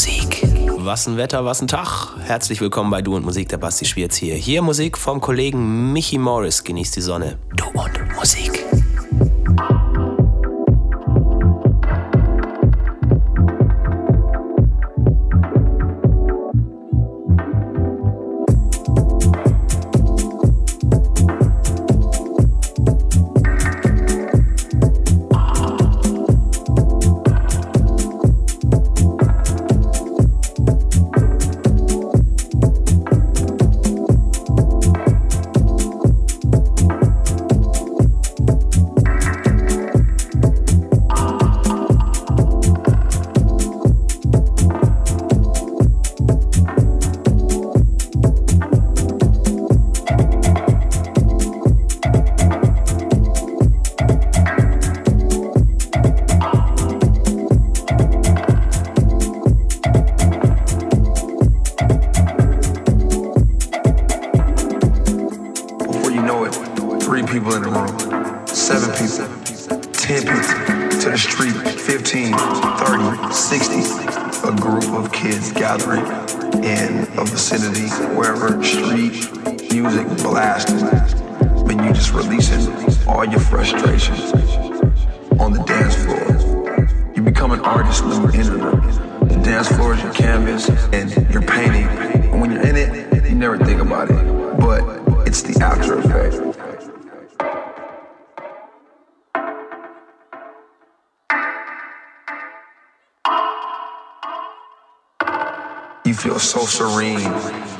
Musik. Was ein Wetter, was ein Tag. Herzlich willkommen bei Du und Musik, der Basti Schwierz hier. Hier Musik vom Kollegen Michi Morris. Genießt die Sonne. Du und Musik.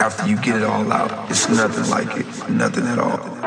After you get it all out. It's nothing like it, nothing at all.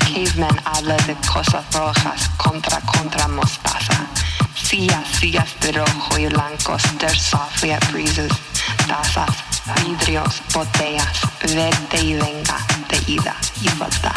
Caveman habla de cosas rojas contra contra mostaza. Sillas, sillas de rojo y blancos, stare sofía at breezes. Tazas, vidrios, botellas, vete y venga, de ida y vuelta.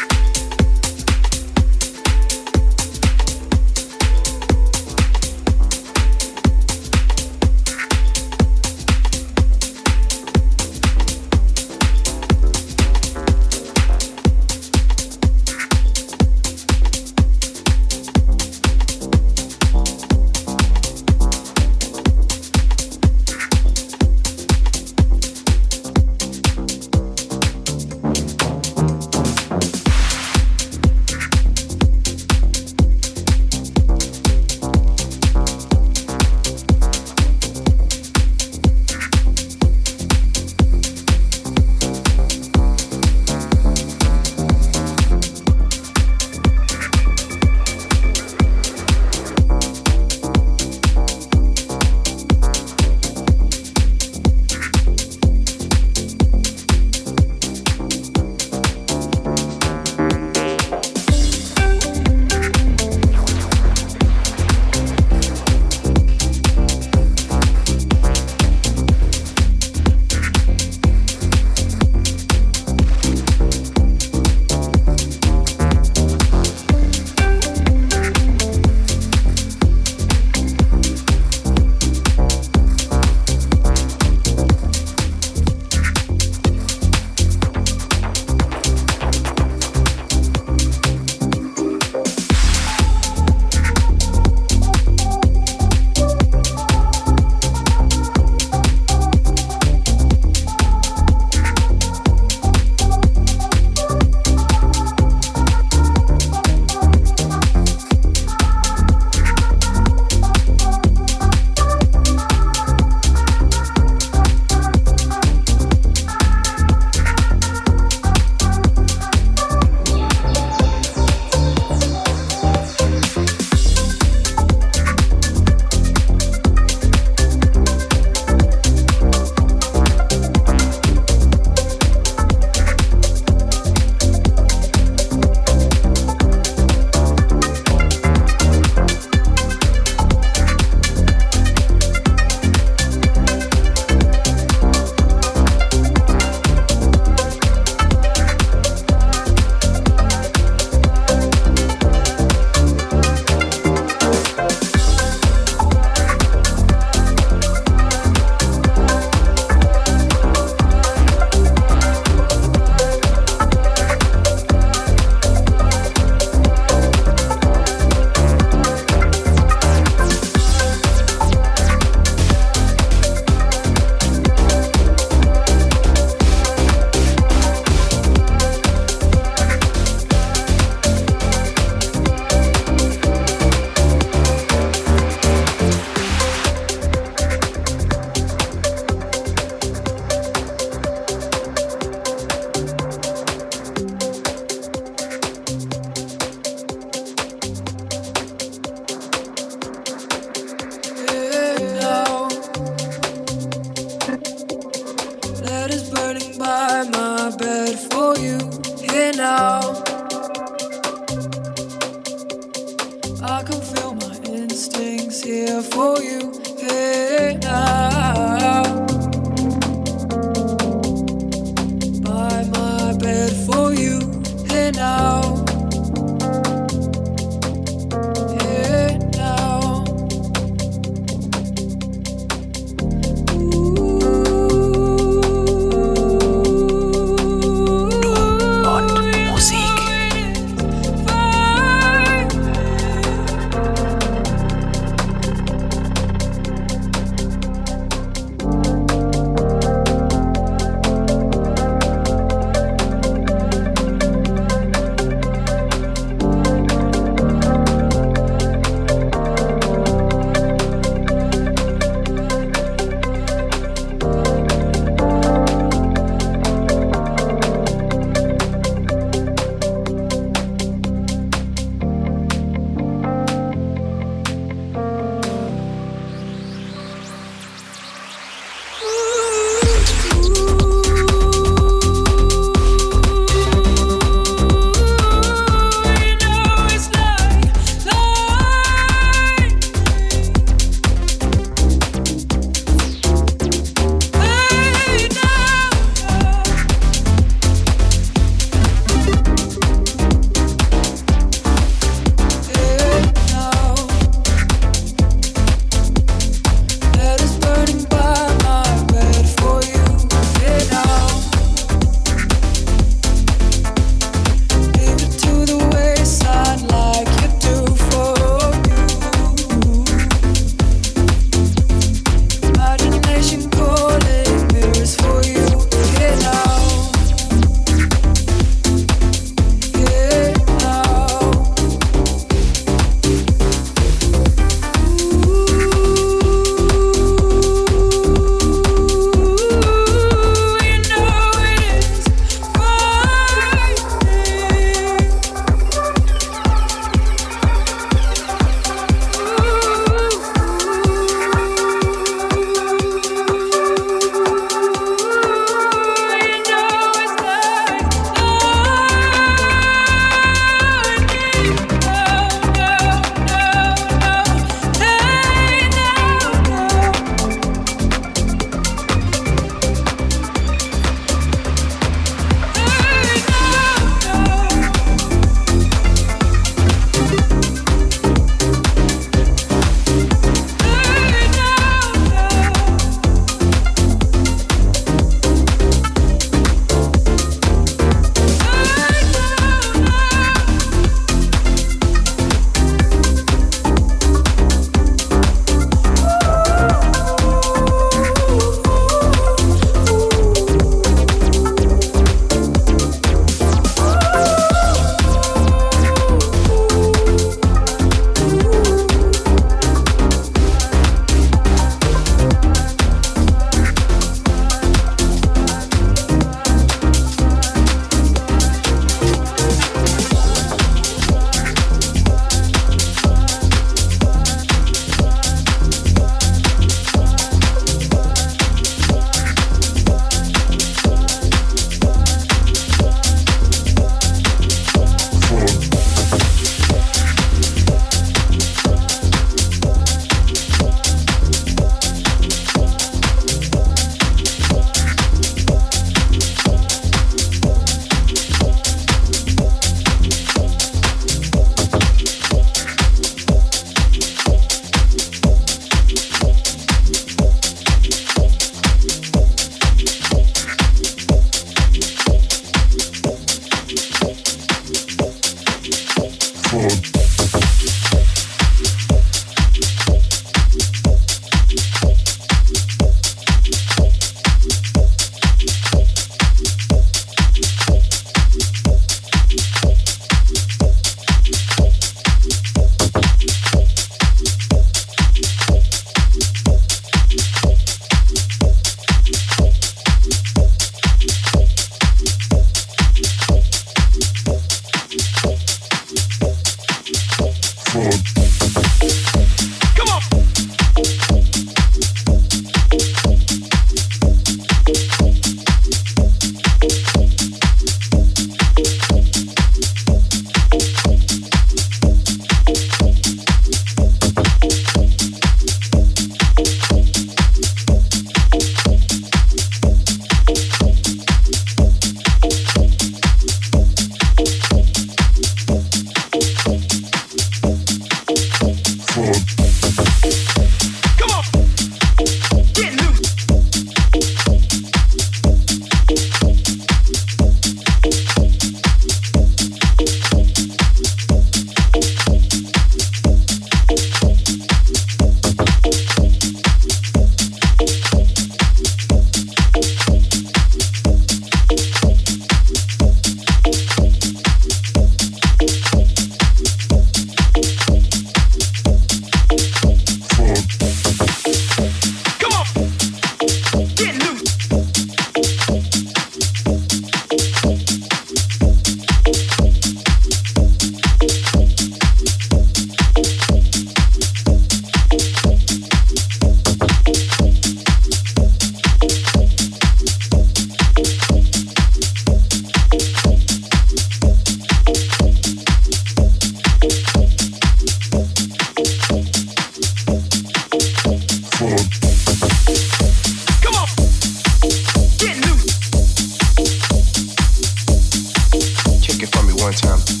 one time.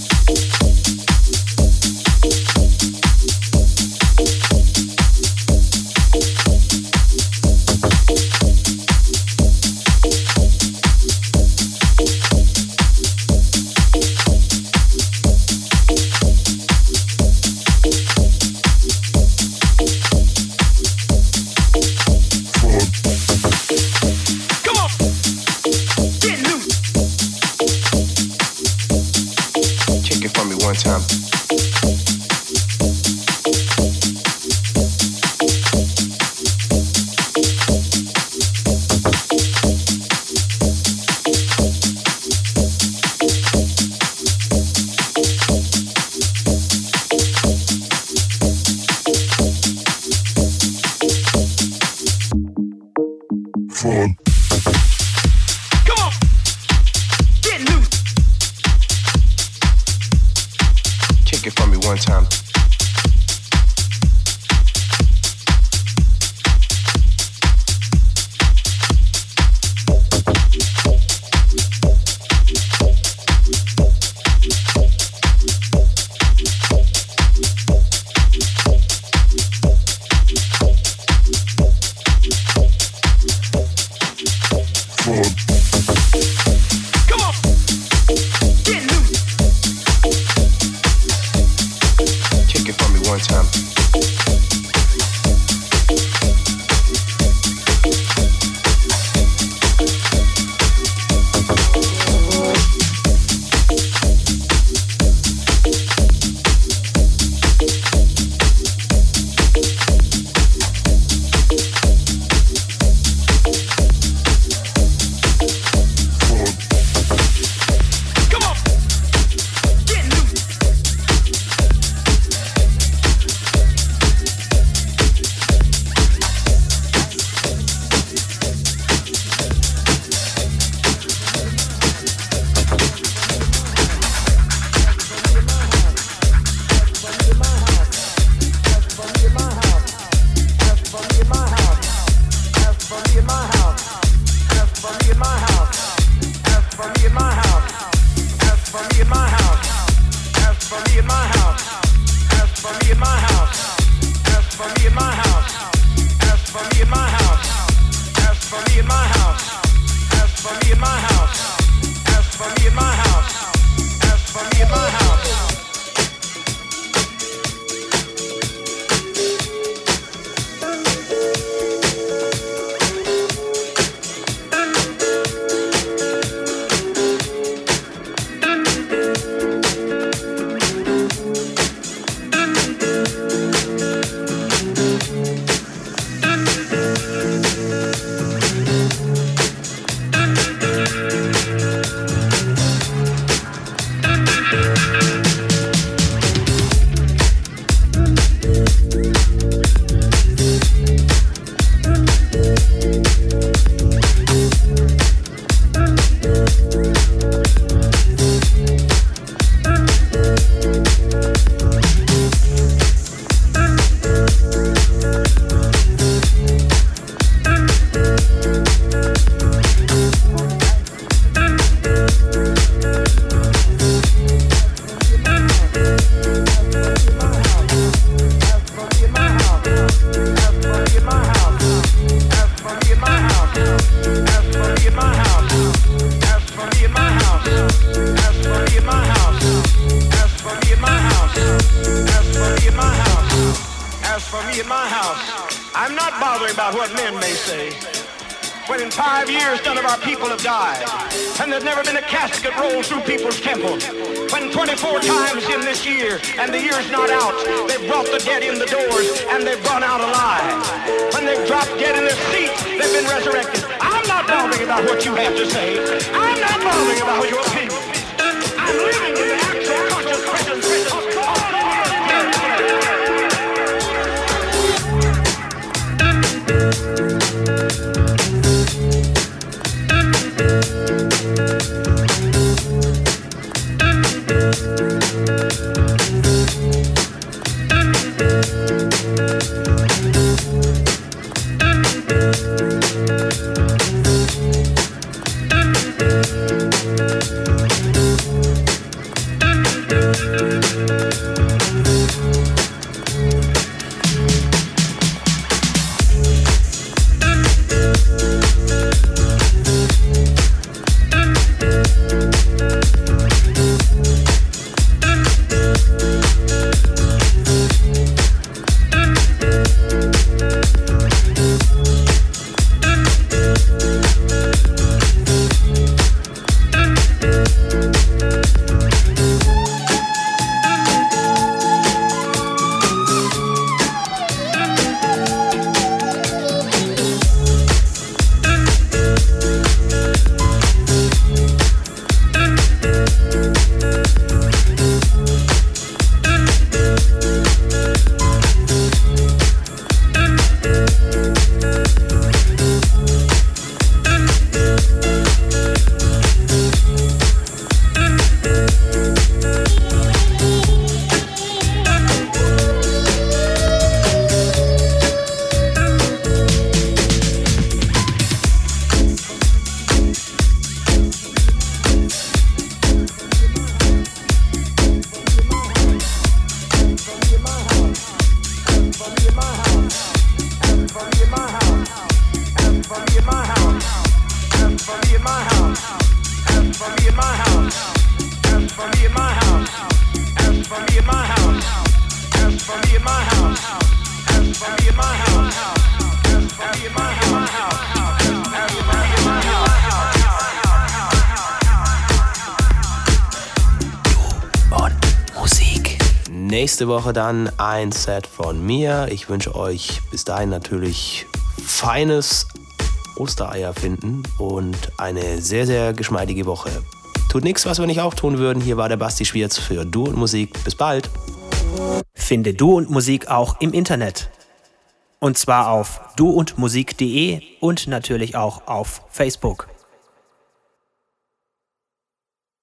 and the year's not out. They brought the dead in the doors and they've run out alive. When they've dropped dead in their seats, they've been resurrected. I'm not bothering about what you have to say. I'm not bothering about your opinion. Nächste Woche dann ein Set von mir. Ich wünsche euch bis dahin natürlich feines Ostereier finden und eine sehr, sehr geschmeidige Woche. Tut nichts, was wir nicht auch tun würden. Hier war der Basti Schwierz für Du und Musik. Bis bald. Finde Du und Musik auch im Internet. Und zwar auf duundmusik.de und natürlich auch auf Facebook.